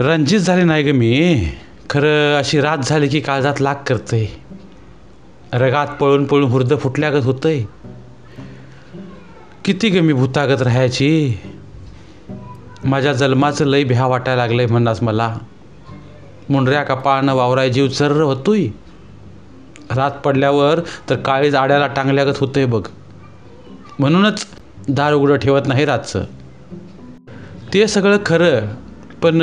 रणजित झाले नाही ग मी. खरं अशी रात झाली की काळजात लाग करते रगात पळून पळून हुर्द फुटल्यागत होतंय. किती ग मी भूतागत राहायची? माझ्या जन्माचं लय भ्या वाटायला लागलंय म्हणणार मला. मुंडऱ्या कपाळानं वावराय जीव चर्र होतोय. रात पडल्यावर तर काळीज आड्याला टांगल्यागत होतंय बघ. म्हणूनच दार उघडं ठेवत नाही रातचं. ते सगळं खरं पण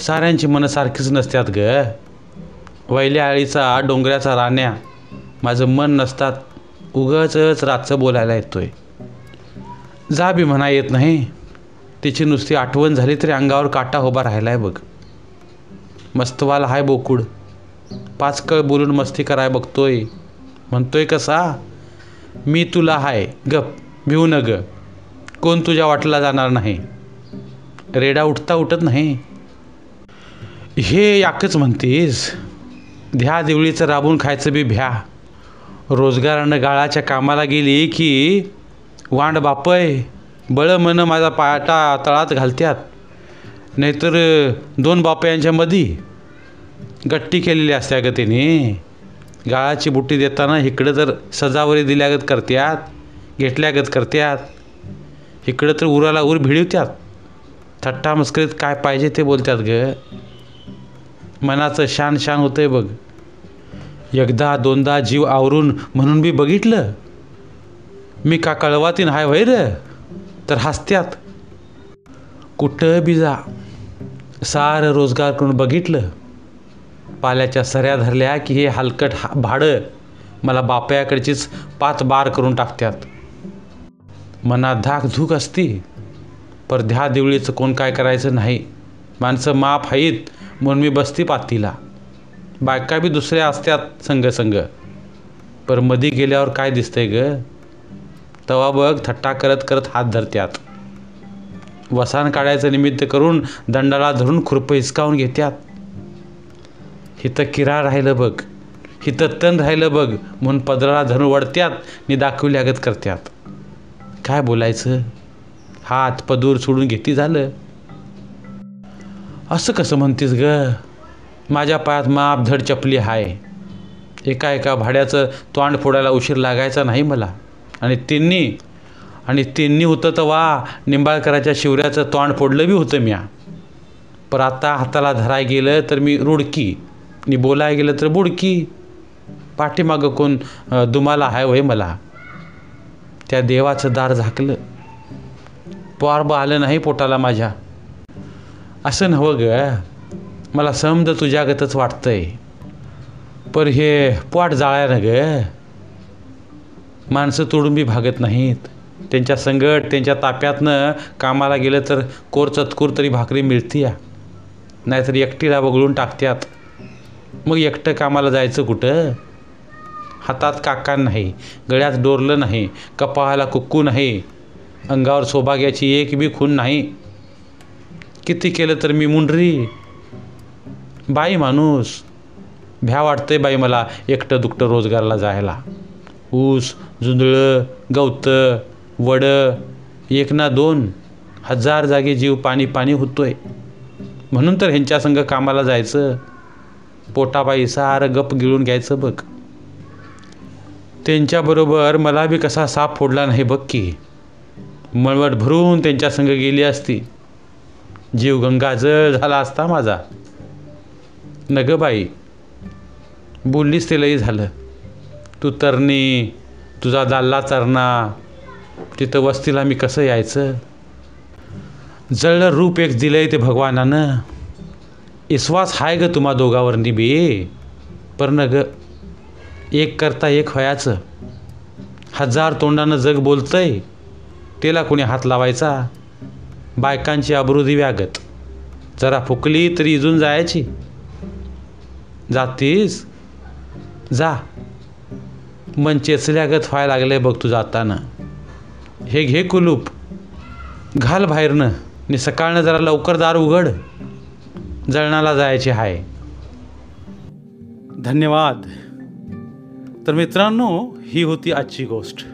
साऱ्यांची मनं सारखीच नसतात ग. वैल्या आळीचा डोंगऱ्याचा राण्या माझं मन नसतात उगाचच रातचं बोलायला येतोय. जा बी म्हणा येत नाही. तिची नुसती आठवण झाली तरी अंगावर काटा उभा राहिलाय बघ. मस्तवाला हाय बोकूड. पाच कळ बोलून मस्ती कराय बघतोय. म्हणतोय कसा? मी तुला हाय. गप भिऊ न ग कोण तुझ्या वाटला जाणार नाही? रेडा उठता उठत नाही. हे याकच म्हणतीस. ध्या देवळीचं राबून खायचं बी भ्या. रोजगारानं गाळाच्या कामाला गेली की वांड बापय. बळ मन माझा पाटा तळात घालत्यात. नाहीतर दोन बापयांच्या मधी गट्टी केलेली असत्या ग तिने. गाळाची बुट्टी देताना इकडं तर सजावरी दिल्यागत करत्यात घेतल्यागत करत्यात. इकडं तर उराला उर भिडवत्यात. थट्टा मस्करीत काय पाहिजे ते बोलतात ग. मनाचं शान शान होतंय बघ. एकदा दोनदा जीव आवरून म्हणून बी बघितलं. मी का कळवातीन हाय वैर तर हसत्यात कुठं बी जा. सारं रोजगार करून बघितलं. पाल्याच्या सऱ्या धरल्या की हे हलकट हा भाडं मला बापयाकडचीच पाच बार करून टाकत्यात. मनात धाक धूक असती. पर ध्या देवळीचं कोण काय करायचं नाही. माणसं माप आहेत म्हणून मी बसती पातीला. बायका बी दुसऱ्या असत्यात संग संग. पर मधी गेल्यावर काय दिसतंय ग? तवा बघ थट्टा करत करत हात धरत्यात. वसान काढायचं निमित्त करून दंडाला धरून खुरपं हिसकावून घेत्यात. हिथं किरा राहिलं बघ हिथं तण राहिलं बघ म्हणून पदराला धरून वडत्यात नि दाखवल्यागत करत्यात. काय बोलायचं? हात पदूर सोडून घेती झालं. असं कसं म्हणतेस ग? माझ्या पायात माप धड चपली हाय. एका एका भाड्याचं तोंड फोडायला उशीर लागायचा नाही मला. आणि त्यांनी आणि त्यांनी होतं तर वा निंबाळकराच्या शिवऱ्याचं तोंड फोडलं बी होतं म्या. पर आता हाताला धराय गेलं तर मी रुडकी नि बोलाय गेलं तर बुडकी. पाठीमागं कोण दुमाला हाय वय मला. त्या देवाचं दार झाकलं. पोरब आलं नाही पोटाला माझ्या. असं नव्हं ग. मला समज तुझ्यागतच वाटतंय. पर हे पोट जाळ्या ग. माणसं तुडुंबी भागत नाहीत. त्यांच्या संगट त्यांच्या ताप्यातनं कामाला गेलं तर कोर चतकोर तरी भाकरी मिळती या नाहीतर एकटीला वगळून टाकत्यात. मग एकटं कामाला जायचं कुठं? हातात काका नाही गळ्यात डोरलं नाही कपाळाला कुक्कू नाही. अंगावर सौभाग्याची एक बी खून नाही. किती केलं तर मी मुंडरी. बाई माणूस. भ्या वाटतंय बाई मला एकटं दुकटं रोजगाराला जायला. ऊस जुंधळं गवतं वडं एक ना दोन हजार जागे जीव पाणी पाणी होतोय. म्हणून तर ह्यांच्या संग कामाला जायचं. पोटाबाई सारं गप गिळून घ्यायचं बघ. त्यांच्याबरोबर मला बी कसा साप फोडला नाही बघ की. मळवट भरून त्यांच्या संग गेली असती. जीव गंगाजळ झाला असता माझा. नग बाई बोललीस ते लई झालं. तू तरणी तुझा दाल्ला चरणा तिथं वस्तीला मी कसं यायचं? जळलं रूप एक दिलंय ते भगवानानं. विश्वास हाय ग तुम्हा दोघावरनी बी. पर न ग एक करता एक व्हायचं. हजार तोंडानं जग बोलतंय. त्याला कुणी हात लावायचा? बायकांची अब्रुदी व्यागत. जरा फुकली तरी इजून जायची. जातीस? जा. मन चेचल्यागत व्हायला लागले बघ तू जाताना. हे घे कुलूप. घाल बाहेरनं. आणि सकाळनं जरा लवकर दार उघड. जळणाला जायचे हाय. धन्यवाद. तर मित्रांनो ही होती आजची गोष्ट.